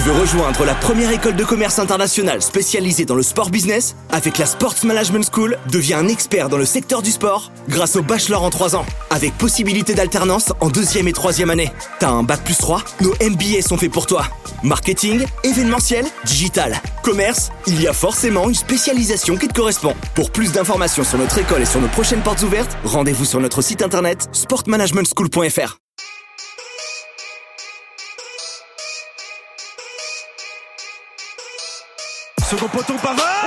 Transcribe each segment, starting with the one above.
Tu veux rejoindre la première école de commerce internationale spécialisée dans le sport business? Avec la Sports Management School, deviens un expert dans le secteur du sport grâce au bachelor en 3 ans, avec possibilité d'alternance en deuxième et troisième année. T'as un bac plus 3 Nos MBA sont faits pour toi. Marketing, événementiel, digital, commerce, il y a forcément une spécialisation qui te correspond. Pour plus d'informations sur notre école et sur nos prochaines portes ouvertes, rendez-vous sur notre site internet sportmanagementschool.fr. Second poteau Pavard.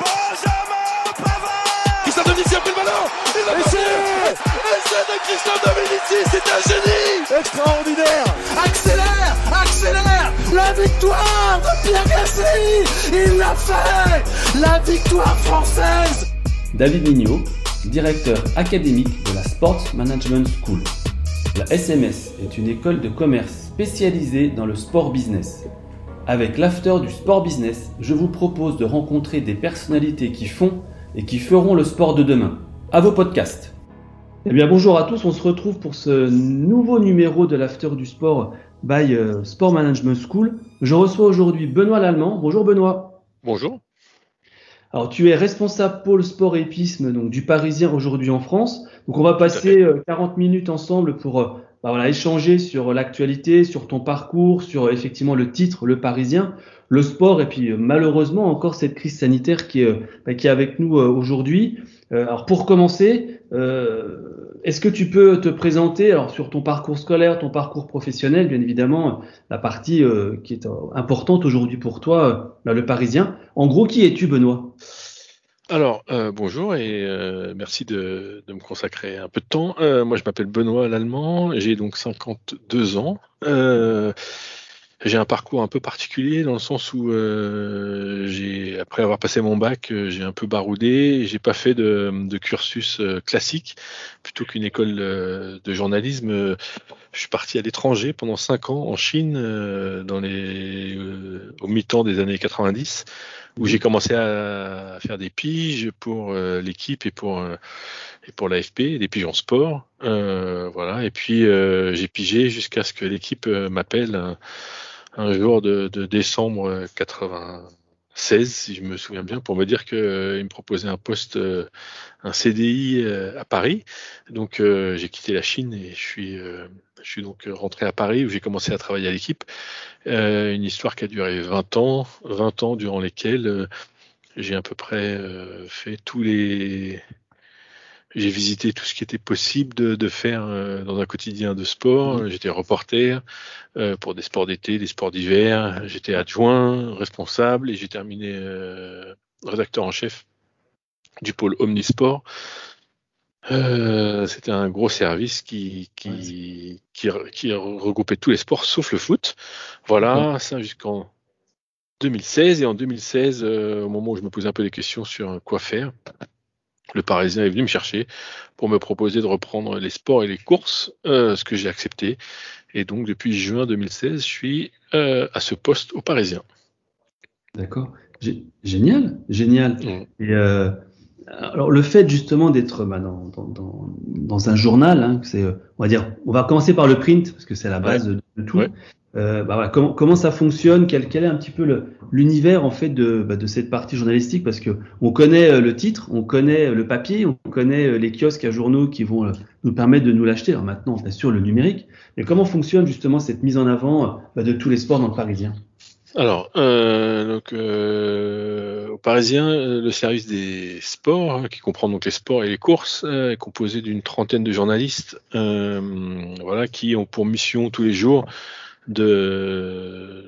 Benjamin Pavard. Christian Dominici a pris le ballon. Il l'a passé Essai de Christian Dominici, c'est un génie. Extraordinaire. Accélère Accélère. La victoire de Pierre Gasly. Il l'a fait. La victoire française. David Mignot, directeur académique de la Sports Management School. La SMS est une école de commerce spécialisée dans le sport business. Avec l'after du sport business, je vous propose de rencontrer des personnalités qui font et qui feront le sport de demain. À vos podcasts. Eh bien bonjour à tous, on se retrouve pour ce nouveau numéro de l'after du sport by euh, Sport Management School. Je reçois aujourd'hui Benoît Lallemand. Bonjour Benoît. Bonjour. Alors tu es responsable pôle sport et épisme donc du Parisien aujourd'hui en France. Donc on va passer 40 minutes ensemble pour euh, bah voilà, échanger sur l'actualité, sur ton parcours, sur effectivement le titre, le Parisien, le sport, et puis euh, malheureusement encore cette crise sanitaire qui est, euh, bah, qui est avec nous euh, aujourd'hui. alors pour commencer, est-ce que tu peux te présenter alors sur ton parcours scolaire, ton parcours professionnel, bien évidemment, la partie qui est importante aujourd'hui pour toi, bah, le Parisien. En gros, qui es-tu, Benoît? Alors, euh, bonjour et euh, merci de, me consacrer un peu de temps. Euh, moi, je m'appelle Benoît Lallemand, j'ai donc 52 ans. j'ai un parcours un peu particulier dans le sens où j'ai, après avoir passé mon bac, j'ai un peu baroudé. J'ai pas fait de, de cursus classique, plutôt qu'une école de journalisme. je suis parti à l'étranger pendant 5 ans en Chine, dans les, au mi-temps des années 90 où j'ai commencé à, faire des piges pour euh, l'équipe et pour euh, et pour l'AFP, des piges en sport, euh, voilà. Et puis j'ai pigé jusqu'à ce que l'équipe m'appelle un, jour de, de, décembre 96, si je me souviens bien, pour me dire qu'il me proposait un poste, un CDI à Paris. Donc j'ai quitté la Chine et je suis je suis donc rentré à Paris où j'ai commencé à travailler à l'équipe. Euh, une histoire qui a duré 20 ans, 20 ans durant lesquels euh, j'ai à peu près euh, fait tous les. J'ai visité tout ce qui était possible de, de faire euh, dans un quotidien de sport. Mmh. J'étais reporter euh, pour des sports d'été, des sports d'hiver. J'étais adjoint, responsable et j'ai terminé rédacteur en chef du pôle Omnisport. Euh, c'était un gros service qui, qui, qui, qui, regroupait tous les sports sauf le foot. Voilà, ça jusqu'en 2016. Et en 2016, euh, au moment où je me posais un peu des questions sur quoi faire, le Parisien est venu me chercher pour me proposer de reprendre les sports et les courses, euh, ce que j'ai accepté. Et donc depuis juin 2016, je suis euh, à ce poste au Parisien. D'accord. Génial, génial. Et euh, alors le fait justement d'être bah, dans, dans, dans, un journal, hein, c'est, on va dire, on va commencer par le print parce que c'est la base de, tout. Euh, bah, voilà, comment, comment ça fonctionne? Quel, quel est un petit peu l'univers en fait de, bah, de cette partie journalistique? Parce que on connaît euh, le titre, on connaît le papier, on connaît euh, les kiosques à journaux qui vont euh, nous permettre de nous l'acheter. Alors maintenant, bien sûr, le numérique. Mais comment fonctionne justement cette mise en avant bah, de tous les sports dans le Parisien? Alors, euh, donc, euh, au Parisien, euh, le service des sports, hein, qui comprend donc les sports et les courses, est composé d'une trentaine de journalistes, voilà, qui ont pour mission tous les jours de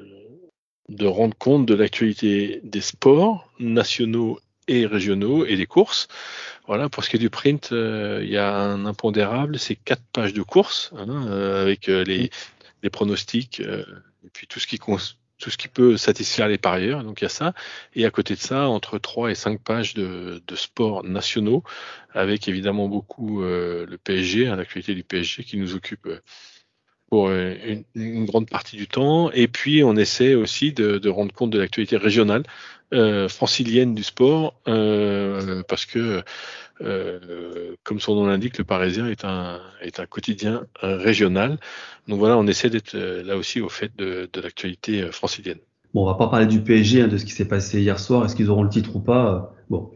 rendre compte de l'actualité des sports nationaux et régionaux et des courses. Voilà, pour ce qui est du print, il y a un impondérable, c'est quatre pages de course hein, avec les, les pronostics et puis tout ce qui tout ce qui peut satisfaire les parieurs. Donc il y a ça. Et à côté de ça, entre 3 et 5 pages de, de sports nationaux, avec évidemment beaucoup euh, le PSG, hein, l'actualité du PSG qui nous occupe euh, pour une, grande partie du temps. Et puis, on essaie aussi de, rendre compte de l'actualité régionale, francilienne du sport, parce que, comme son nom l'indique, le Parisien est un, est un quotidien régional. Donc voilà, on essaie d'être là aussi au fait de, de l'actualité francilienne. Bon, on va pas parler du PSG, hein, de ce qui s'est passé hier soir. Est-ce qu'ils auront le titre ou pas? Bon,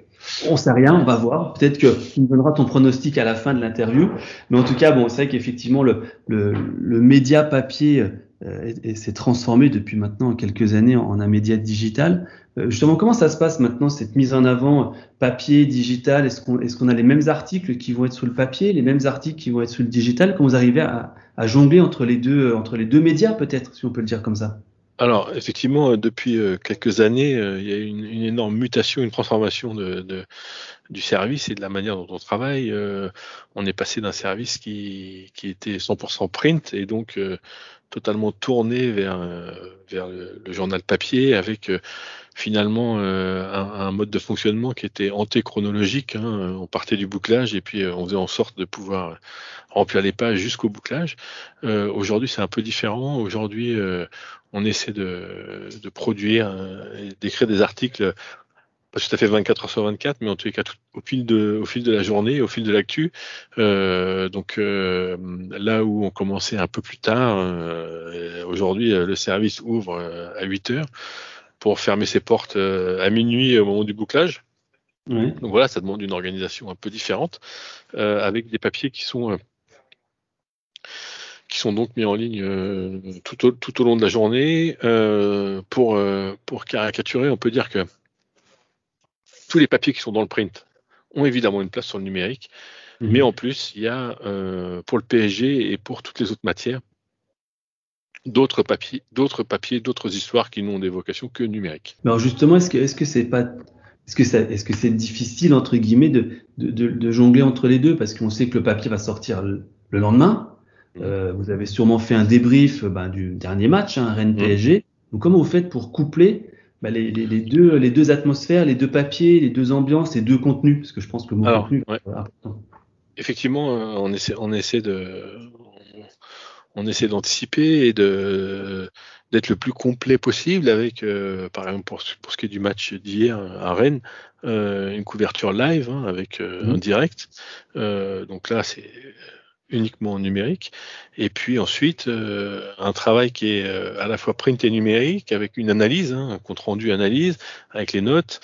on sait rien, on va voir. Peut-être que tu nous donneras ton pronostic à la fin de l'interview. Mais en tout cas, bon, c'est vrai qu'effectivement, le, le, le, média papier euh, s'est transformé depuis maintenant quelques années en, un média digital. Euh, justement, comment ça se passe maintenant, cette mise en avant papier, digital? Est-ce qu'on est a les mêmes articles qui vont être sur le papier, les mêmes articles qui vont être sur le digital? Comment vous arrivez à, à jongler entre les deux, entre les deux médias, peut-être, si on peut le dire comme ça? Alors, effectivement, euh, depuis euh, quelques années, euh, il y a une, une énorme mutation, une transformation du service et de la manière dont on travaille. on est passé d'un service qui, était 100% print et donc totalement tourné vers, vers le, journal papier avec finalement un, un, mode de fonctionnement qui était antéchronologique. Hein. On partait du bouclage et puis on faisait en sorte de pouvoir remplir les pages jusqu'au bouclage. Aujourd'hui, c'est un peu différent. Aujourd'hui, on essaie de, produire, euh, d'écrire des articles pas tout à fait 24 heures sur 24, mais en tous les cas au, fil de, au fil de la journée, au fil de l'actu. Euh, donc euh, là où on commençait un peu plus tard, aujourd'hui le service ouvre à 8 heures pour fermer ses portes à minuit au moment du bouclage. Donc voilà, ça demande une organisation un peu différente, avec des papiers qui sont qui sont donc mis en ligne euh, tout, au, tout, au, long de la journée. Euh, pour, euh, pour caricaturer, on peut dire que tous les papiers qui sont dans le print ont évidemment une place sur le numérique, mhm. mais en plus, il y a pour le PSG et pour toutes les autres matières d'autres papiers, d'autres papiers, d'autres histoires qui n'ont des vocations que numériques. Alors justement, est-ce que est-ce que c'est pas est-ce que, ça, est-ce que c'est difficile entre guillemets de, de, de, jongler entre les deux? Parce qu'on sait que le papier va sortir le lendemain, euh, vous avez sûrement fait un débrief ben, du dernier match, hein, Rennes PSG. Mm. Donc comment vous faites pour coupler ben, les, les, les, deux, les deux atmosphères, les deux papiers, les deux ambiances, les deux contenus? Parce que je pense que mon contenu ouais. Effectivement, euh, on essaie, on essaie de, on essaie d'anticiper et de d'être le plus complet possible avec, euh, par exemple pour, pour, ce qui est du match d'hier à Rennes, euh, une couverture live hein, avec euh, mm. un direct. donc là, c'est uniquement numérique. Et puis ensuite, euh, un travail qui est euh, à la fois print et numérique, avec une analyse, hein, un compte-rendu analyse, avec les notes,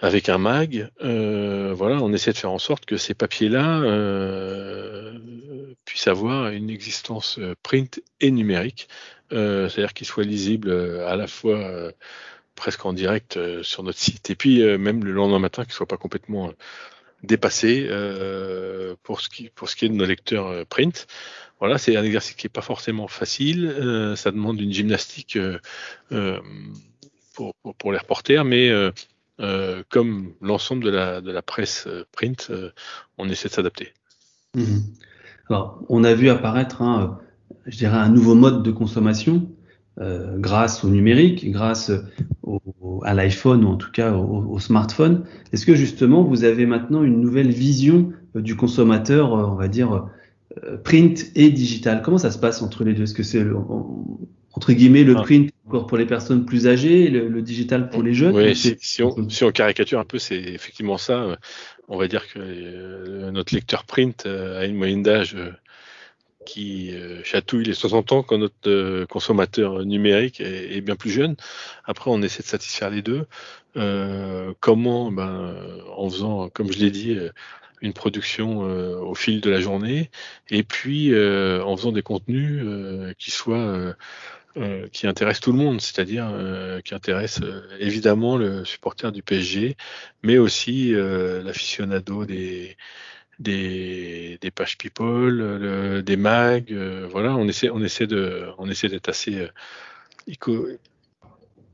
avec un mag. Euh, voilà, on essaie de faire en sorte que ces papiers-là avoir une existence print et numérique, c'est-à-dire qu'ils soient lisibles à la fois presque en direct sur notre site, et puis même le lendemain matin, qu'ils ne soient pas complètement dépassé euh, pour, ce qui, pour ce qui est de nos lecteurs euh, print. Voilà, c'est un exercice qui n'est pas forcément facile. Euh, ça demande une gymnastique pour, pour, les reporters, mais comme l'ensemble de la, de la presse print, on essaie de s'adapter. Mmh. Alors, on a vu apparaître, un, je dirais, un nouveau mode de consommation euh, grâce au numérique, grâce au, à l'iPhone ou en tout cas au, au smartphone. Est-ce que justement vous avez maintenant une nouvelle vision euh, du consommateur, euh, on va dire print et digital? Comment ça se passe entre les deux? Est-ce que c'est entre guillemets le ah. print pour les personnes plus âgées, le, le digital pour les jeunes? Oui, si, si, on, si, on, caricature un peu, c'est effectivement ça. On va dire que notre lecteur print a une moyenne d'âge qui euh, chatouille les 60 ans quand notre euh, consommateur numérique est, bien plus jeune. Après, on essaie de satisfaire les deux. Euh, comment ben, En faisant, comme je l'ai dit, une production au fil de la journée, et puis en faisant des contenus qui soient qui intéressent tout le monde, c'est-à-dire qui intéressent évidemment le supporter du PSG, mais aussi l'aficionado des des, des pages people, des mags, euh, voilà, on essaie, on essaie de, on essaie d'être assez, euh,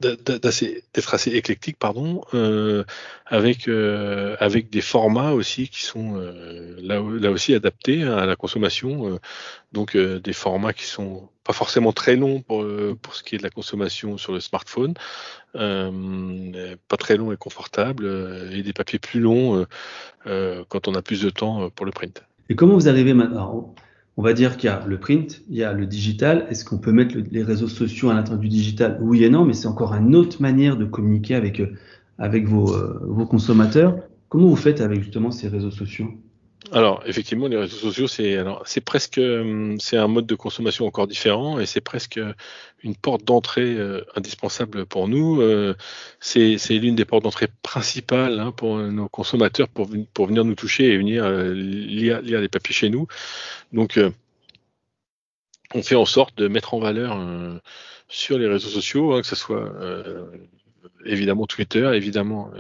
d'être assez éclectique, pardon, euh, avec euh, avec des formats aussi qui sont euh, là, là aussi adaptés à la consommation, donc des formats qui sont pas forcément très longs pour pour ce qui est de la consommation sur le smartphone, pas très longs et confortables, et des papiers plus longs quand on a plus de temps pour le print. Et comment vous arrivez maintenant? On va dire qu'il y a le print, il y a le digital. Est-ce qu'on peut mettre les réseaux sociaux à l'intérieur du digital? Oui et non, mais c'est encore une autre manière de communiquer avec, avec vos, vos consommateurs. Comment vous faites avec justement ces réseaux sociaux? Alors, effectivement, les réseaux sociaux, c'est alors c'est presque euh, c'est un mode de consommation encore différent et c'est presque une porte d'entrée euh, indispensable pour nous. Euh, c'est l'une des portes d'entrée principales hein, pour nos consommateurs pour, pour venir nous toucher et venir lire, lire les papiers chez nous. Donc, on fait en sorte de mettre en valeur sur les réseaux sociaux, hein, que ce soit évidemment Twitter, évidemment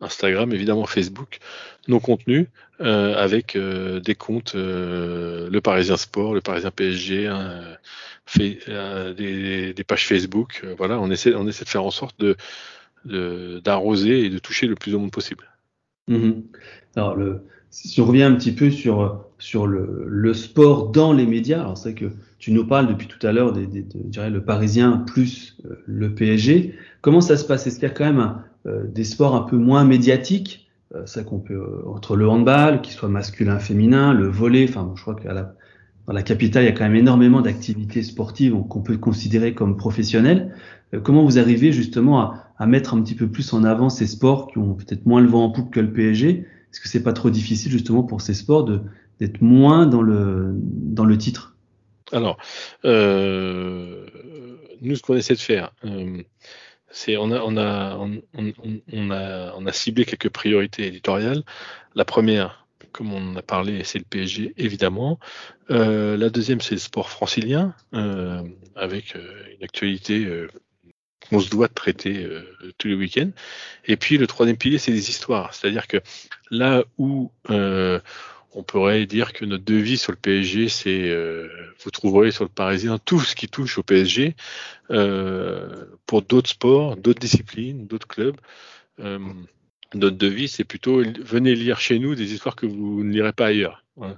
Instagram, évidemment Facebook, nos contenus euh, avec euh, des comptes, euh, le Parisien Sport, le Parisien PSG, hein, fait, des, des, pages Facebook. voilà, on essaie, on essaie de faire en sorte de d'arroser et de toucher le plus de monde possible. Mmh alors, le, si on revient un petit peu sur, sur le, le sport dans les médias, alors c'est que tu nous parles depuis tout à l'heure des, des, de, dirais, le Parisien plus le PSG. Comment ça se passe? Est-ce qu'il y a quand même euh, des sports un peu moins médiatiques, euh, ça qu'on peut euh, entre le handball, qui soit masculin, féminin, le volet. Enfin, je crois qu'à la, dans la capitale, il y a quand même énormément d'activités sportives qu'on peut considérer comme professionnelles. comment vous arrivez justement à, à, mettre un petit peu plus en avant ces sports qui ont peut-être moins le vent en poupe que le PSG Est-ce que c'est pas trop difficile justement pour ces sports de d'être moins dans le dans le titre? Alors, euh, nous, ce qu'on essaie de faire. Euh, on a, ciblé quelques priorités éditoriales. La première, comme on a parlé, c'est le PSG, évidemment. Euh, la deuxième, c'est le sport francilien, euh, avec euh, une actualité qu'on se doit de traiter tous les week-ends. Et puis le troisième pilier, c'est les histoires. C'est-à-dire que là où on pourrait dire que notre devis sur le PSG, c'est euh, vous trouverez sur le Parisien tout ce qui touche au PSG euh, pour d'autres sports, d'autres disciplines, d'autres clubs. Euh, notre devis, c'est plutôt venez lire chez nous des histoires que vous ne lirez pas ailleurs. Hein.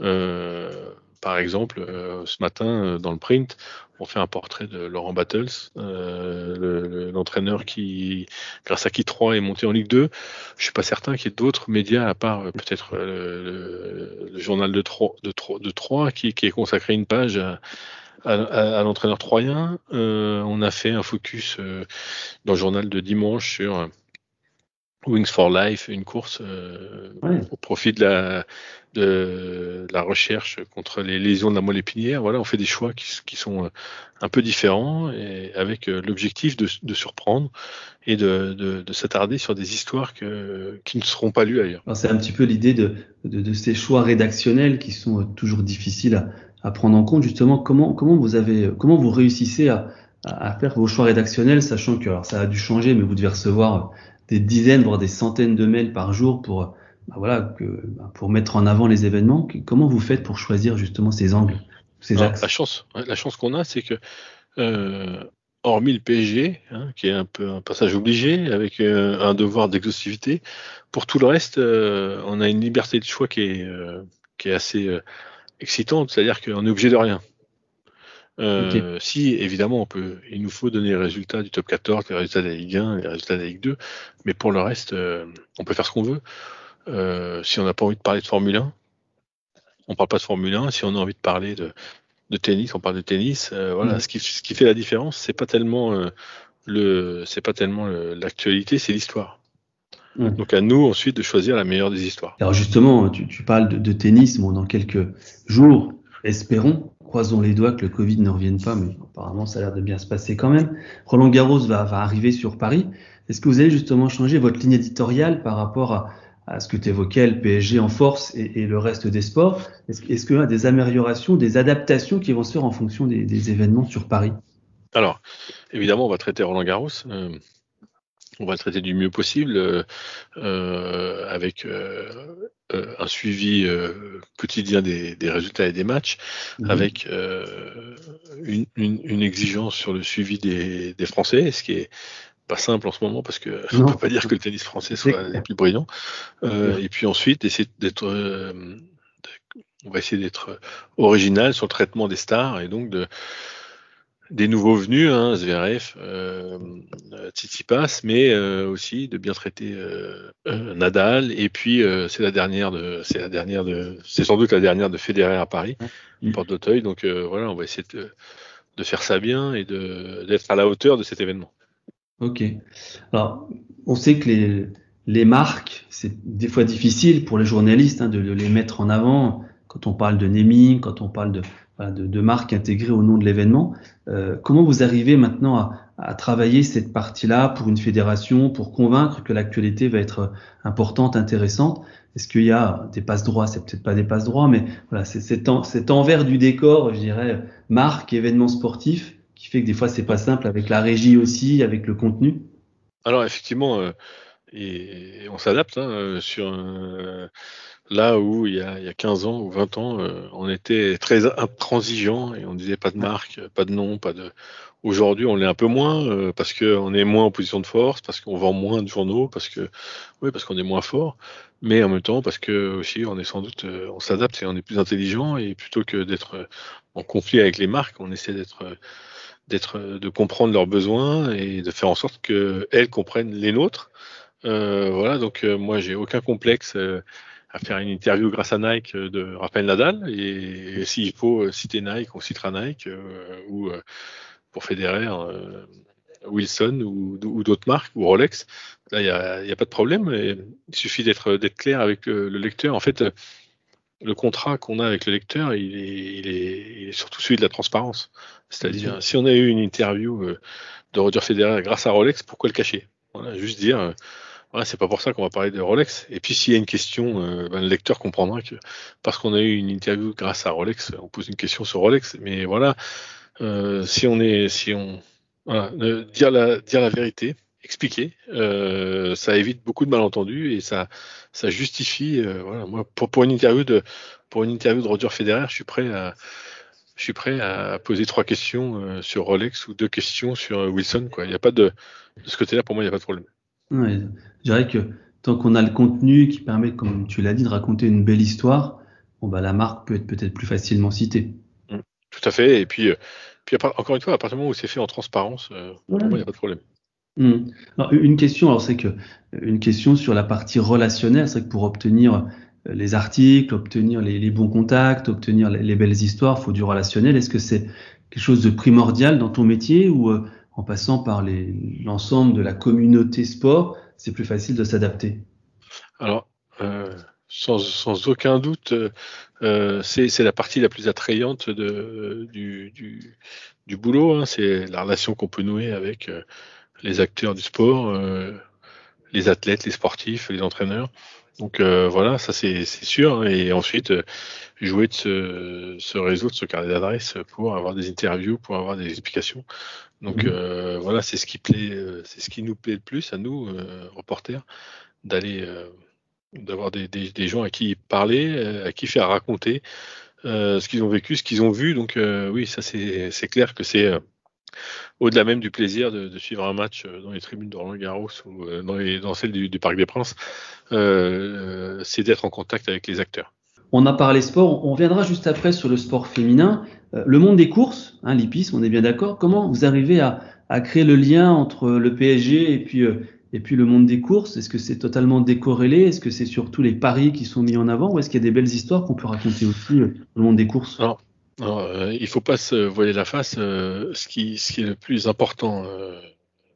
Euh, par exemple, euh, ce matin, euh, dans le print, on fait un portrait de Laurent Battles, euh, l'entraîneur qui, grâce à qui 3 est monté en Ligue 2. Je suis pas certain qu'il y ait d'autres médias, à part peut-être le, journal de 3, de 3, de 3 qui, qui consacré une page à, l'entraîneur troyen. on a fait un focus dans le journal de dimanche sur Wings for Life, une course au profit de la, de la recherche contre les lésions de la moelle épinière. Voilà, on fait des choix qui, sont euh, un peu différents et avec euh, l'objectif de, surprendre et de, s'attarder sur des histoires que, qui ne seront pas lues ailleurs. C'est un petit peu l'idée de, de, ces choix rédactionnels qui sont euh, toujours difficiles à, prendre en compte. Justement, comment, comment, vous, avez, comment vous réussissez à, à faire vos choix rédactionnels, sachant que alors, ça a dû changer, mais vous devez recevoir des dizaines, voire des centaines de mails par jour pour bah voilà, que, bah pour mettre en avant les événements. Comment vous faites pour choisir justement ces angles, ces axes La chance, la chance qu'on a, c'est que euh, hormis le PSG, hein, qui est un peu un passage obligé avec euh, un devoir d'exhaustivité, pour tout le reste, euh, on a une liberté de choix qui est, qui est assez excitante, c'est-à-dire qu'on est obligé de rien. Euh, Si évidemment on peut, il nous faut donner les résultats du top 14, les résultats de la Ligue 1, les résultats de la Ligue 2, mais pour le reste, on peut faire ce qu'on veut. Euh, si on n'a pas envie de parler de Formule 1, on parle pas de Formule 1. Si on a envie de parler de, de tennis, on parle de tennis. Euh, voilà, mm. ce, qui, ce qui fait la différence, c'est pas tellement euh, le, c'est pas tellement l'actualité, c'est l'histoire. Donc à nous ensuite de choisir la meilleure des histoires. Alors justement, tu, tu parles de, de, tennis. Bon, dans quelques jours, espérons, croisons les doigts que le Covid ne revienne pas, mais apparemment ça a l'air de bien se passer quand même. Roland Garros va, arriver sur Paris. Est-ce que vous allez justement changer votre ligne éditoriale par rapport à, à ce que tu évoquais, le PSG en force et, le reste des sports? Est-ce qu'il y a des améliorations, des adaptations qui vont se faire en fonction des, événements sur Paris? Alors, évidemment, on va traiter Roland Garros. Euh, on va le traiter du mieux possible euh, euh, avec un suivi quotidien des, résultats et des matchs, mhm. avec une, exigence sur le suivi des, des Français, ce qui est pas simple en ce moment parce que on peut pas dire que le tennis français soit le plus brillant. Euh, et puis ensuite, essayer d'être, euh, on va essayer d'être original sur le traitement des stars et donc de des nouveaux venus, hein, Zverev, euh, Tsitsipas, mais euh, aussi de bien traiter euh, euh, Nadal. Et puis c'est la dernière de, c'est la dernière de, c'est sans doute la dernière de Federer à Paris, mmh. porte d'Auteuil. Donc voilà, on va essayer de, faire ça bien et d'être à la hauteur de cet événement. Ok. Alors, on sait que les les marques, c'est des fois difficile pour les journalistes hein, de, de les mettre en avant quand on parle de naming, quand on parle de de, de, marques intégrées au nom de l'événement. Euh, comment vous arrivez maintenant à, à travailler cette partie-là pour une fédération, pour convaincre que l'actualité va être importante, intéressante? Est-ce qu'il y a des passes droits C'est peut-être pas des passes droits, mais voilà, c'est cet, cet, envers du décor, je dirais, marque, événement sportif, qui fait que des fois c'est pas simple avec la régie aussi, avec le contenu? Alors effectivement, euh, et on s'adapte hein, sur. Euh, Là où il y, a, il y a 15 ans ou 20 ans, euh, on était très intransigeant et on disait pas de marque, pas de nom, pas de. Aujourd'hui, on l'est un peu moins euh, parce qu'on est moins en position de force, parce qu'on vend moins de journaux, parce que oui, parce qu'on est moins fort, mais en même temps parce que aussi on est sans doute, euh, on s'adapte et on est plus intelligent et plutôt que d'être en conflit avec les marques, on essaie d'être d'être de comprendre leurs besoins et de faire en sorte que elles comprennent les nôtres. voilà, donc moi j'ai aucun complexe à faire une interview grâce à Nike euh, de Rafael Nadal. Et, s'il faut euh, citer Nike, on citera Nike euh, ou pour Federer, Wilson ou, d'autres marques ou Rolex. Là, il n'y a, pas de problème. il suffit d'être clair avec le, lecteur. En fait, le contrat qu'on a avec le lecteur, il est, il est, il est surtout celui de la transparence. C'est-à-dire, si on a eu une interview de Roger Federer grâce à Rolex, pourquoi le cacher? Voilà, Juste dire, c'est pas pour ça qu'on va parler de Rolex. Et puis s'il y a une question, euh, ben, le lecteur comprendra que parce qu'on a eu une interview grâce à Rolex, on pose une question sur Rolex. Mais voilà, euh, si on est, si on, dire la, vérité, expliquer, euh, ça évite beaucoup de malentendus et ça, justifie. voilà, moi, pour, pour une interview de, pour une interview de Roger Federer, je suis prêt à je suis prêt à poser trois questions sur Rolex ou deux questions sur Wilson. Quoi. Il n'y a pas de, de ce côté-là, pour moi, il n'y a pas de problème. Ouais, je dirais que tant qu'on a le contenu qui permet, comme tu l'as dit, de raconter une belle histoire, bon bah la marque peut être peut-être plus facilement citée. Mmh, tout à fait. Et puis, euh, puis encore une fois, à partir du moment où c'est fait en transparence, euh, pour moi, il n'y a pas de problème. Mmh. Alors, une question, alors c'est que une question sur la partie relationnelle, c'est que pour obtenir euh, les articles, obtenir les, les bons contacts, obtenir les, les belles histoires, il faut du relationnel. Est-ce que c'est quelque chose de primordial dans ton métier ou en passant par l'ensemble de la communauté sport, c'est plus facile de s'adapter Alors, euh, sans, aucun doute, euh, c'est la partie la plus attrayante du, boulot. Hein. C'est la relation qu'on peut nouer avec euh, les acteurs du sport, euh, les athlètes, les sportifs, les entraîneurs. Donc euh, voilà, ça c'est sûr. Et ensuite, euh, jouer de ce, ce, réseau, de ce carnet d'adresse pour avoir des interviews, pour avoir des explications. Donc mmh. euh, voilà, c'est ce qui plaît, euh, c'est ce qui nous plaît le plus à nous, euh, reporters, d'aller, d'avoir des, des, des, gens à qui parler, à qui faire raconter ce qu'ils ont vécu, ce qu'ils ont vu. Donc oui, ça c'est clair que c'est au-delà même du plaisir de, de, suivre un match dans les tribunes de Roland Garros ou dans, les, dans celles du, du Parc des Princes, c'est d'être en contact avec les acteurs. On a parlé sport, on viendra juste après sur le sport féminin. Euh, le monde des courses, hein, l'hippisme, on est bien d'accord. Comment vous arrivez à, à, créer le lien entre le PSG et puis, euh, et puis le monde des courses? Est-ce que c'est totalement décorrélé? Est-ce que c'est surtout les paris qui sont mis en avant? Ou est-ce qu'il y a des belles histoires qu'on peut raconter aussi euh, dans le monde des courses? Alors, alors euh, il faut pas se voiler la face. Euh, ce, qui, ce qui est le plus important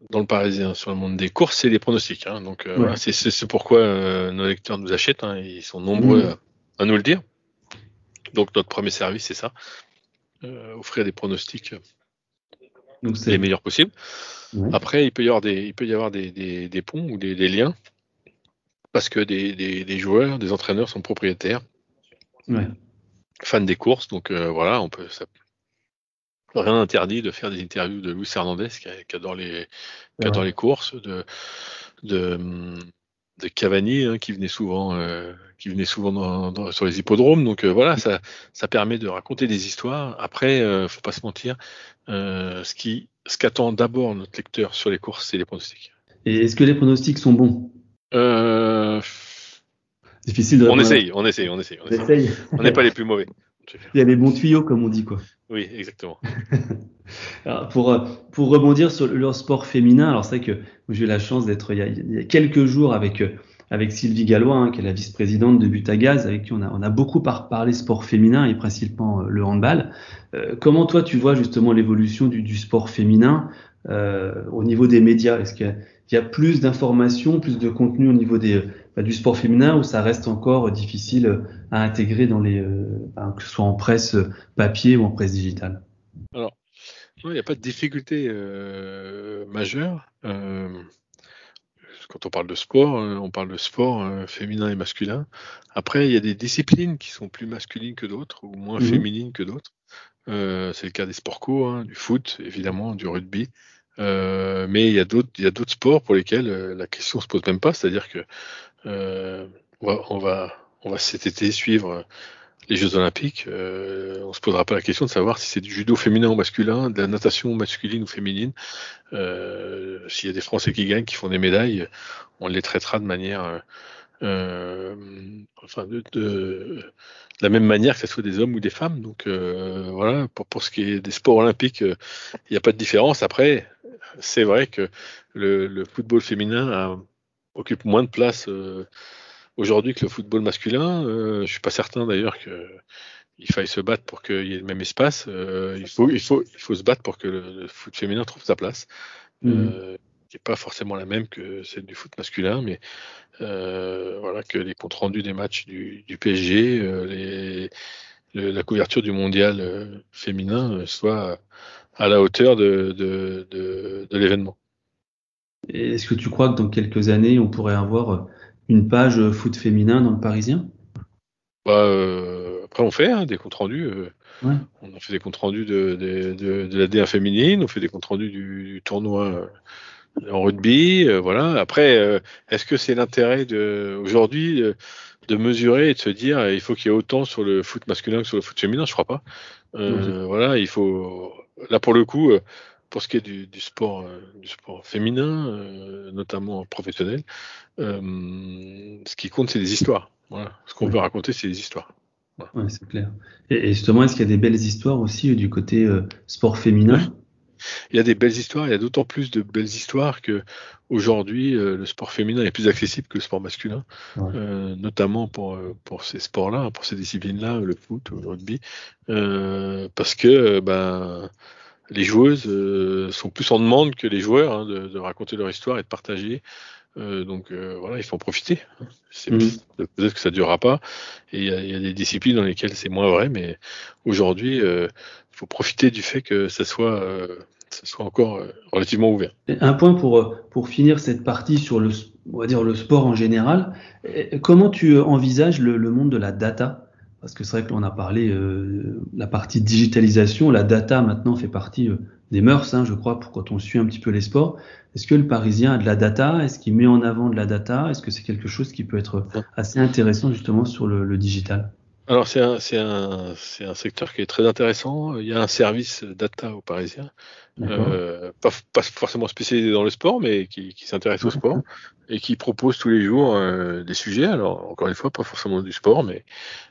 dans le Parisien sur le monde des courses, c'est les pronostics. Hein. Donc ouais. voilà, c'est pourquoi nos lecteurs nous achètent. Hein. Ils sont nombreux mmh. à, à nous le dire. Donc notre premier service, c'est ça euh, offrir des pronostics Donc les meilleurs possibles. Ouais. Après, il peut y avoir des, il peut y avoir des, des, des ponts ou des, des, liens parce que des, des, joueurs, des entraîneurs sont propriétaires, ouais. Fans des courses. Donc euh, voilà, on peut. Ça, rien n'interdit de faire des interviews de Luis Hernandez qui, qui adore les, qui adore ouais. les courses, de, de de Cavani hein, qui venait souvent, euh, qui venait souvent dans, dans, sur les hippodromes. Donc euh, voilà, ça, ça permet de raconter des histoires. Après, euh, faut pas se mentir, ce qui, ce qu'attend d'abord notre lecteur sur les courses, c'est les pronostics. Et est-ce que les pronostics sont bons? Difficile de. On essaye, on essaye, on essaye, on essaye. On n'est pas les plus mauvais. Il y a les bons tuyaux, comme on dit quoi. Oui, exactement. pour, pour rebondir sur le sport féminin, alors c'est vrai que j'ai eu la chance d'être il, y a quelques jours avec, avec Sylvie Gallois, hein, qui est la vice-présidente de Butagaz, avec qui on a, on a beaucoup parlé sport féminin et principalement le handball. comment toi tu vois justement l'évolution du, du, sport féminin au niveau des médias? Est-ce qu'il y, a plus d'informations, plus de contenu au niveau des, bah, du sport féminin ou ça reste encore difficile à intégrer dans les, bah, que ce soit en presse papier ou en presse digitale? Alors, il n'y a pas de difficulté euh, majeure. Quand on parle de sport, euh, on parle de sport euh, féminin et masculin. Après, il y a des disciplines qui sont plus masculines que d'autres ou moins mmh. féminines que d'autres. Euh, c'est le cas des sports co, hein, du foot, évidemment, du rugby. Euh, mais il y a d'autres, sports pour lesquels euh, la question se pose même pas, c'est-à-dire que on, va, on, va, on va cet été suivre les Jeux Olympiques. Euh, on se posera pas la question de savoir si c'est du judo féminin ou masculin, de la natation masculine ou féminine. Euh, s'il y a des Français qui gagnent, qui font des médailles, on les traitera de manière euh, enfin de, de, la même manière que ce soit des hommes ou des femmes. Donc euh, voilà, pour, pour ce qui est des sports olympiques, il n'y a pas de différence. Après, c'est vrai que le, le football féminin a, occupe moins de place euh, aujourd'hui que le football masculin. Euh, je suis pas certain d'ailleurs que il faille se battre pour qu'il y ait le même espace. Euh, il, faut, il, faut, il faut se battre pour que le, foot féminin trouve sa place. Mmh. qui n'est pas forcément la même que celle du foot masculin, mais voilà que les comptes rendus des matchs du, du PSG, les, le, la couverture du mondial féminin soit à la hauteur de, de, de, de l'événement. Est-ce que tu crois que dans quelques années, on pourrait avoir une page foot féminin dans le Parisien? Bah, euh, Après, on fait hein, des comptes rendus. Euh, ouais. On fait des comptes rendus de, de, de, de la D1 féminine, on fait des comptes rendus du, du tournoi euh, en rugby. Euh, voilà. Après, est-ce que c'est l'intérêt aujourd'hui de mesurer et de se dire il faut qu'il y ait autant sur le foot masculin que sur le foot féminin? Je crois pas. Voilà, il faut là pour le coup, pour ce qui est du, du sport, euh, du sport féminin, euh, notamment professionnel, ce qui compte, c'est des histoires. Voilà. Ce qu'on ouais. veut raconter, c'est des histoires. Voilà. Ouais, c'est clair. Et, et, justement, est-ce qu'il y a des belles histoires aussi du côté sport féminin? Ouais. Il y a des belles histoires, il y a d'autant plus de belles histoires que aujourd'hui euh, le sport féminin est plus accessible que le sport masculin, ouais. euh, notamment pour pour ces sports-là, pour ces disciplines-là, le foot ou le rugby, euh, parce que ben les joueuses euh, sont plus en demande que les joueurs hein, de, de, raconter leur histoire et de partager. Euh, donc euh, voilà, il faut en profiter. Mmh. Peut-être que ça durera pas. Et il y, y, a des disciplines dans lesquelles c'est moins vrai, mais aujourd'hui, il faut profiter du fait que ça soit ça soit encore relativement ouvert. Un point pour, pour finir cette partie sur le, on va dire le sport en général. Comment tu envisages le, le monde de la data? Parce que c'est vrai que l'on a parlé euh, la partie digitalisation, la data maintenant fait partie euh, des mœurs, hein, je crois, pour quand on suit un petit peu les sports. Est-ce que le Parisien a de la data? Est-ce qu'il met en avant de la data? Est-ce que c'est quelque chose qui peut être assez intéressant justement sur le, digital? Alors c'est un, un, un, secteur qui est très intéressant. Il y a un service data aux Parisiens, euh, pas, pas, forcément spécialisé dans le sport, mais qui, qui s'intéresse au sport et qui propose tous les jours euh, des sujets. Alors encore une fois, pas forcément du sport, mais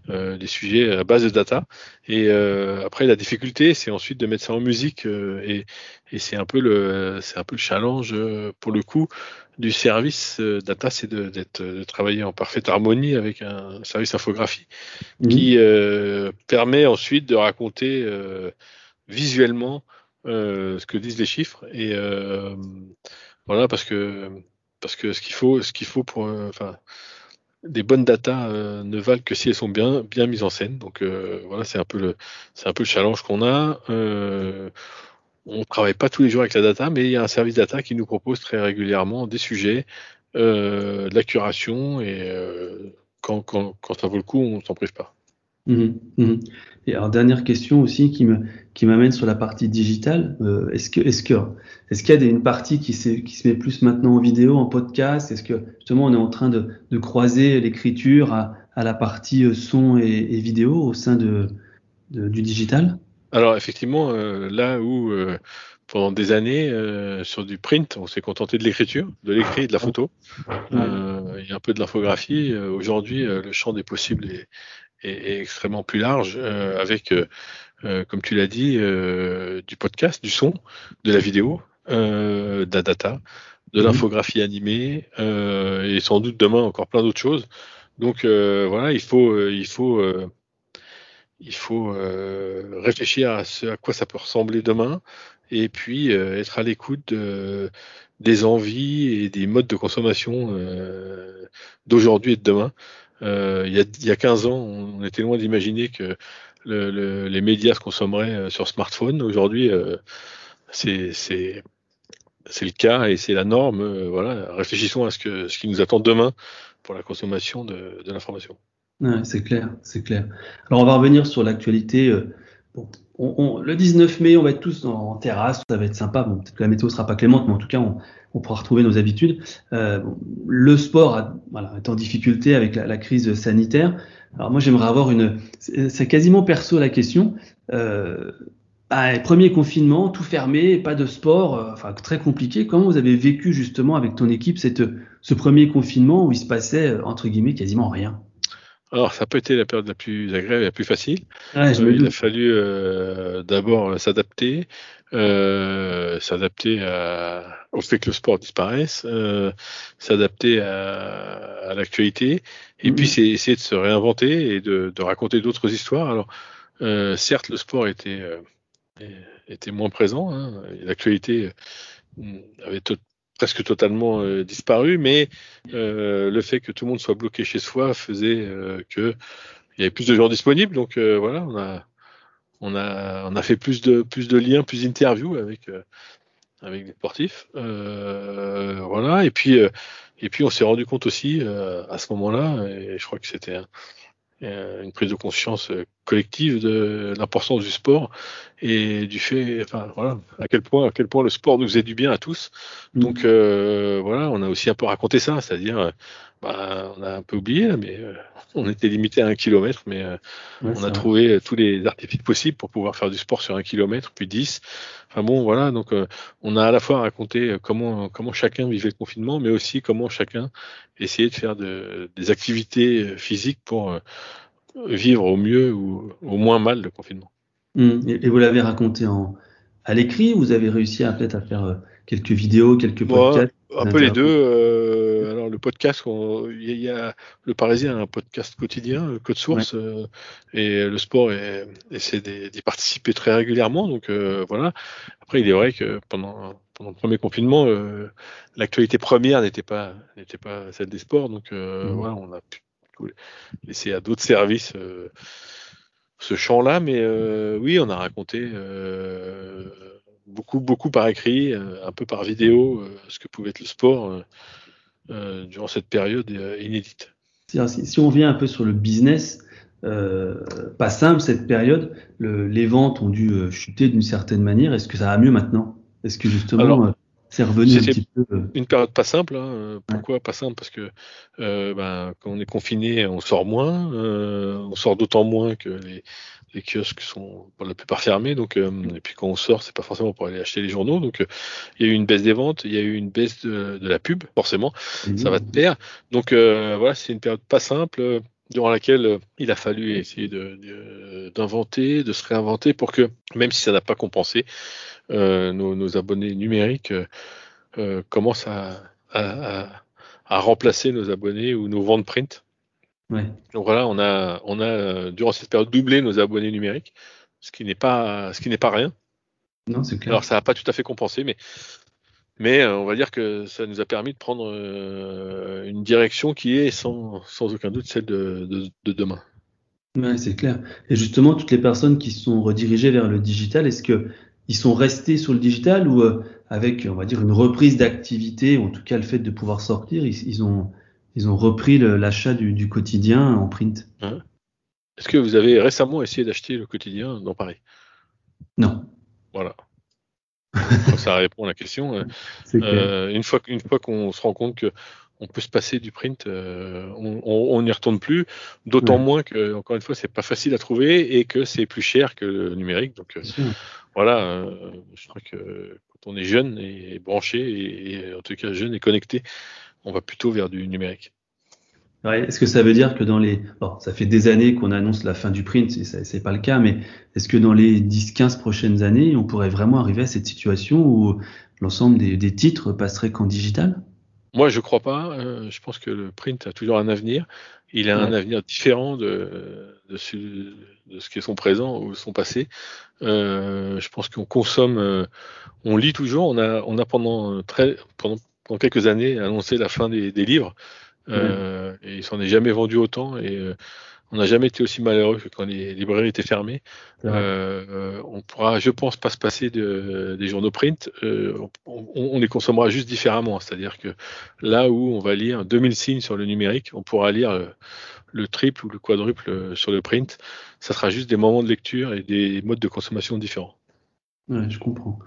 euh, des sujets à base de data. Et après, la difficulté, c'est ensuite de mettre ça en musique et, et c'est un peu le, c'est un peu le challenge pour le coup du service data, c'est de, d'être, de travailler en parfaite harmonie avec un service infographie mmh. qui permet ensuite de raconter visuellement ce que disent les chiffres et voilà parce que parce que ce qu'il faut, ce qu'il faut pour, euh, enfin, des bonnes datas euh, ne valent que si elles sont bien, bien mises en scène. Donc euh, voilà, c'est un peu le, c'est un peu le challenge qu'on a. Euh, on travaille pas tous les jours avec la data, mais il y a un service data qui nous propose très régulièrement des sujets, euh, de la curation et quand, quand, quand ça vaut le coup, on s'en prive pas. Mmh, mmh. Et alors dernière question aussi qui me qui m'amène sur la partie digitale. Euh, est-ce que est-ce que est-ce qu'il y a des, une partie qui se qui se met plus maintenant en vidéo, en podcast? Est-ce que justement on est en train de, de croiser l'écriture à, à la partie euh, son et, et vidéo au sein de, de du digital? Alors effectivement, euh, là où euh, pendant des années sur du print, on s'est contenté de l'écriture, de l'écrit et de la photo. A un peu de l'infographie. Aujourd'hui, le champ des possibles est, est, est extrêmement plus large avec comme tu l'as dit, du podcast, du son, de la vidéo, de la data, de mhm. l'infographie animée, et sans doute demain encore plein d'autres choses. Donc voilà, il faut, il faut, il faut réfléchir à ce à quoi ça peut ressembler demain, et puis être à l'écoute des envies et des modes de consommation d'aujourd'hui et de demain. Euh, il, y a, il, y a, 15 ans, on était loin d'imaginer que le, le, les médias se consommeraient euh, sur smartphone. Aujourd'hui, euh, c'est le cas et c'est la norme. Euh, voilà, réfléchissons à ce, que, ce qui nous attend demain pour la consommation de, de l'information. Ouais, c'est clair, c'est clair. Alors on va revenir sur l'actualité. Bon, on, le 19 mai, on va être tous en, terrasse, ça va être sympa. Bon, peut-être que la météo sera pas clémente, mais en tout cas, on, pourra retrouver nos habitudes. Euh, le sport est en difficulté avec la, crise sanitaire. Alors moi j'aimerais avoir une, c'est quasiment perso la question. Euh, bah, premier confinement, tout fermé, pas de sport, euh, enfin très compliqué. Comment vous avez vécu justement avec ton équipe cette, ce premier confinement où il se passait entre guillemets quasiment rien? Alors, ça n'a pas été la période la plus agréable et la plus facile. Ouais, euh, il a fallu euh, d'abord s'adapter, euh, s'adapter au fait que le sport disparaisse, euh, s'adapter à, à l'actualité, et puis mm-hmm. c'est essayer de se réinventer et de, de raconter d'autres histoires. Alors, euh, certes, le sport était, était moins présent, hein, l'actualité avait tout, presque totalement euh, disparu, mais euh, le fait que tout le monde soit bloqué chez soi faisait euh, que y avait plus de gens disponibles. Donc voilà, on a on a on a fait plus de plus de liens, plus d'interviews avec avec des sportifs. voilà, et puis et puis on s'est rendu compte aussi à ce moment-là, et je crois que c'était euh, une prise de conscience euh, collective de l'importance du sport et du fait, enfin voilà, à quel point, à quel point le sport nous faisait du bien à tous. Mm. Donc euh, voilà, on a aussi un peu raconté ça, c'est-à-dire, bah, on a un peu oublié là, mais on était limité à un kilomètre, mais on a trouvé tous les artifices possibles pour pouvoir faire du sport sur un kilomètre, puis 10. Enfin bon, voilà, donc on a à la fois raconté comment comment chacun vivait le confinement, mais aussi comment chacun essayait de faire de, des activités physiques pour vivre au mieux ou au moins mal le confinement. Mmh. Et, vous l'avez raconté en, à l'écrit Vous avez réussi à peut-être à faire euh, quelques vidéos, quelques podcasts Un peu les deux. Euh, alors le podcast, il y, a le Parisien a un podcast quotidien, Code Source, euh, et le sport essaie d'y participer très régulièrement. Donc voilà. Après, il est vrai que pendant pendant le premier confinement, l'actualité première n'était pas n'était pas celle des sports. Donc mmh. voilà, on a pu laisser à d'autres services euh, ce champ-là. Mais euh, oui, on a raconté euh, beaucoup, beaucoup par écrit, un peu par vidéo, ce que pouvait être le sport durant cette période inédite. Si, on vient un peu sur le business, pas simple cette période. les ventes ont dû chuter d'une certaine manière. Est-ce que ça va mieux maintenant? Est-ce que justement c'est revenu un petit peu. Euh, une période pas simple. Hein. Pourquoi pas simple? Parce que euh, ben, quand on est confiné, on sort moins. Euh, on sort d'autant moins que les, les, kiosques sont pour la plupart fermés. Donc, euh, et puis quand on sort, c'est pas forcément pour aller acheter les journaux. Donc, euh, il y a eu une baisse des ventes, il y a eu une baisse de, de la pub, forcément. Ça va te plaire. Donc voilà, c'est une période pas simple durant laquelle il a fallu essayer d'inventer, de, de, se réinventer pour que, même si ça n'a pas compensé, euh, nos, abonnés numériques euh, euh, commencent à, remplacer nos abonnés ou nos ventes print. Donc voilà, on a, on a durant cette période doublé nos abonnés numériques, ce qui n'est pas, ce qui n'est pas rien. Non, c'est clair. Alors ça n'a pas tout à fait compensé, mais mais on va dire que ça nous a permis de prendre une direction qui est sans, sans aucun doute celle de, de, demain. Oui, c'est clair. Et justement, toutes les personnes qui sont redirigées vers le digital, est-ce que ils sont restés sur le digital ou euh, avec, on va dire, une reprise d'activité, en tout cas le fait de pouvoir sortir, ils, ont, ils ont repris l'achat du, quotidien en print. Hein? Est-ce que vous avez récemment essayé d'acheter le quotidien dans Paris? Non. Voilà. ça répond à la question. Hein. Euh, une fois, une fois qu'on se rend compte que on peut se passer du print, euh, on n'y retourne plus. D'autant moins que, encore une fois, c'est pas facile à trouver et que c'est plus cher que le numérique. Donc euh, voilà, euh, je crois que quand on est jeune et branché, et, en tout cas jeune et connecté, on va plutôt vers du numérique. Est-ce que ça veut dire que dans les... Bon, ça fait des années qu'on annonce la fin du print, c'est pas le cas, mais est-ce que dans les 10-15 prochaines années, on pourrait vraiment arriver à cette situation où l'ensemble des, des, titres passeraient qu'en digital? Moi, je crois pas. Euh, je pense que le print a toujours un avenir. Il a un avenir différent de, de, ce, de ce qui est son présent ou son passé. Euh, je pense qu'on consomme, euh, on lit toujours. On a, on a pendant, très, pendant, pendant quelques années annoncé la fin des, des livres. Euh, et il s'en est jamais vendu autant et euh, on n'a jamais été aussi malheureux que quand les librairies étaient fermées. Euh, on pourra, je pense, pas se passer de, des journaux print. On, on, les consommera juste différemment. C'est-à-dire que là où on va lire 2000 signes sur le numérique, on pourra lire le, triple ou le quadruple sur le print. Ça sera juste des moments de lecture et des modes de consommation différents. Ouais, je comprends.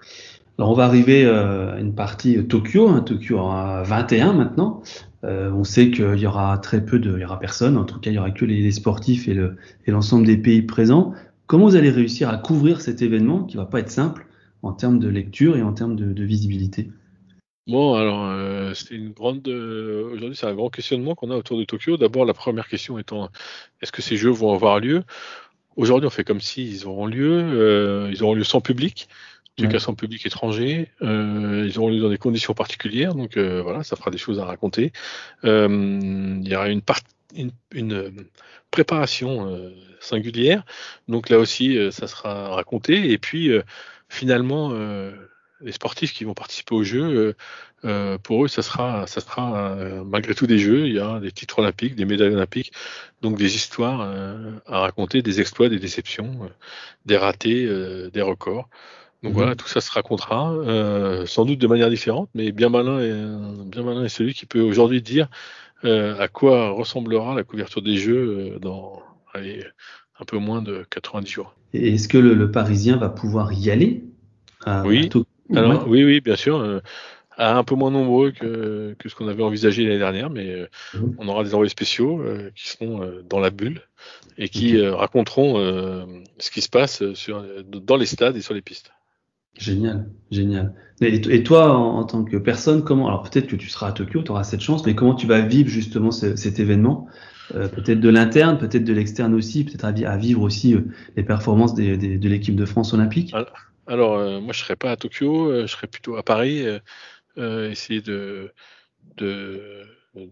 Alors on va arriver à une partie Tokyo. Hein, Tokyo aura 21 maintenant. Euh, on sait qu'il y aura très peu de, il y aura personne. En tout cas, il y aura que les, sportifs et le et l'ensemble des pays présents. Comment vous allez réussir à couvrir cet événement qui va pas être simple en termes de lecture et en termes de, visibilité? Bon, alors euh, c'est une grande. Euh, aujourd'hui, c'est un grand questionnement qu'on a autour de Tokyo. D'abord, la première question étant est-ce que ces Jeux vont avoir lieu? Aujourd'hui, on fait comme s'ils auront lieu. Ils auront lieu sans public d'éducation public étranger. Euh, ils auront lieu dans des conditions particulières, donc euh, voilà, ça fera des choses à raconter. Euh, il y aura une, une, une préparation singulière, donc là aussi, ça sera raconté. Et puis, finalement, les sportifs qui vont participer aux Jeux, pour eux, ça sera, ça sera malgré tout des Jeux. Il y a des titres olympiques, des médailles olympiques, donc des histoires à raconter, des exploits, des déceptions, des ratés, des records. Donc voilà, mhm. tout ça se racontera, euh, sans doute de manière différente, mais bien malin et bien malin est celui qui peut aujourd'hui dire euh, à quoi ressemblera la couverture des Jeux euh, dans un peu moins de 90 jours. Et est-ce que le, Parisien va pouvoir y aller? Oui. Alors, oui, oui, bien sûr. à un peu moins nombreux que, que ce qu'on avait envisagé l'année dernière, mais mhm. on aura des envoyés spéciaux qui seront dans la bulle et qui raconteront ce qui se passe sur, dans les stades et sur les pistes. Génial, génial. Et, toi, en, tant que personne, comment Alors peut-être que tu seras à Tokyo, tu auras cette chance, mais comment tu vas vivre justement cet événement? Euh, Peut-être de l'interne, peut-être de l'externe aussi, peut-être à, vivre aussi euh, les performances de l'équipe de France olympique? Alors, euh, moi, je serai pas à Tokyo, je serai plutôt à Paris, essayer de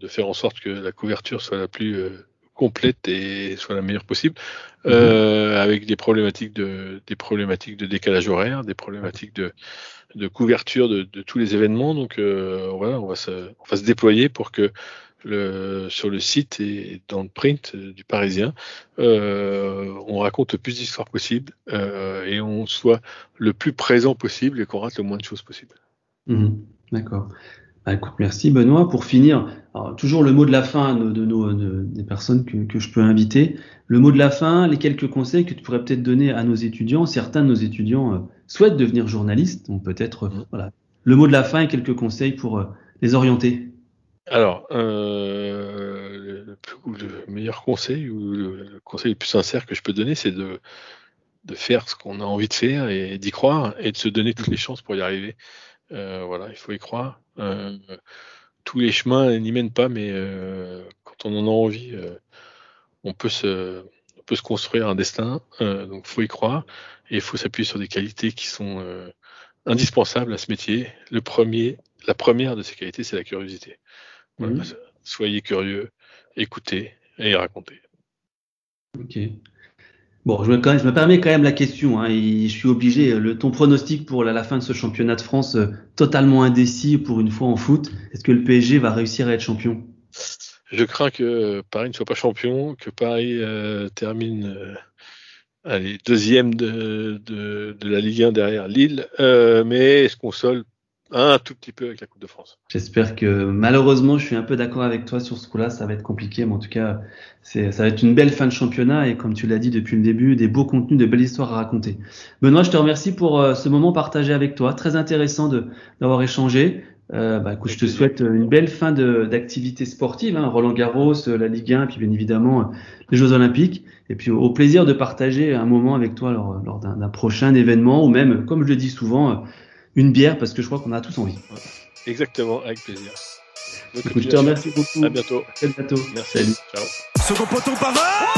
faire en sorte que la couverture soit la plus complète et soit la meilleure possible, mhm. euh, avec des problématiques de des problématiques de décalage horaire, des problématiques de, de couverture de, de tous les événements. Donc euh, voilà, on va se on va se déployer pour que le, sur le site et dans le print du Parisien, euh, on raconte le plus d'histoires possible euh, et on soit le plus présent possible et qu'on rate le moins de choses possible. Mhm. D'accord. Bah, écoute, merci Benoît. Pour finir, toujours le mot de la fin de, nos, des personnes que, que, je peux inviter. Le mot de la fin, les quelques conseils que tu pourrais peut-être donner à nos étudiants. Certains de nos étudiants euh, souhaitent devenir journalistes, donc peut-être mmh. voilà. Le mot de la fin et quelques conseils pour euh, les orienter. Alors, euh, le, le, meilleur conseil ou le conseil le plus sincère que je peux donner, c'est de, de faire ce qu'on a envie de faire et d'y croire et de se donner toutes les chances pour y arriver. Euh, voilà, il faut y croire. Euh, tous les chemins n'y mènent pas, mais euh, quand on en a envie, on peut se on peut se construire un destin. donc, faut y croire et il faut s'appuyer sur des qualités qui sont indispensables à ce métier. Le premier, la première de ces qualités, c'est la curiosité. Voilà, Soyez curieux, écoutez et racontez. Ok. Bon, je me, permets quand même la question. Hein, je suis obligé. Le, ton pronostic pour la, fin de ce championnat de France euh, totalement indécis pour une fois en foot. Est-ce que le PSG va réussir à être champion? Je crains que Paris ne soit pas champion, que Paris euh, termine euh, deuxième de, la Ligue 1 derrière Lille, euh, mais se console un tout petit peu avec la Coupe de France. J'espère que malheureusement, je suis un peu d'accord avec toi sur ce coup-là. Ça va être compliqué, mais en tout cas, c'est, ça va être une belle fin de championnat et comme tu l'as dit depuis le début, des beaux contenus, de belles histoires à raconter. Benoît, je te remercie pour euh, ce moment partagé avec toi. Très intéressant de, d'avoir échangé. Euh, bah, écoute, je te souhaite une belle fin de, d'activité sportive, hein, Roland Garros, la Ligue 1, puis bien évidemment les Jeux Olympiques. Et puis au plaisir de partager un moment avec toi lors, lors d'un, d'un prochain événement ou même, comme je le dis souvent, une bière parce que je crois qu'on a tous envie. Exactement, avec plaisir. Écoute, je te remercie beaucoup. À bientôt. À bientôt. Merci. Salut. Ciao. Second poteau Pavard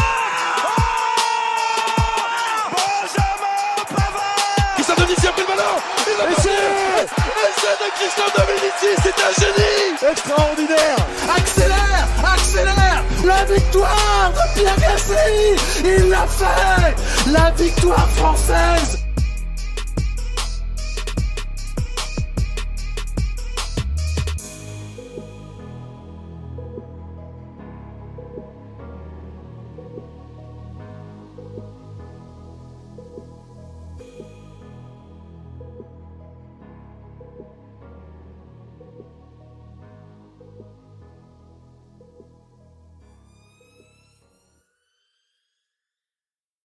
Benjamin Pavard Christian Dominici a pris le ballon Il Essai de Christian Dominici, c'est un génie Extraordinaire Accélère Accélère La victoire de Pierre Gassi Il l'a fait La victoire française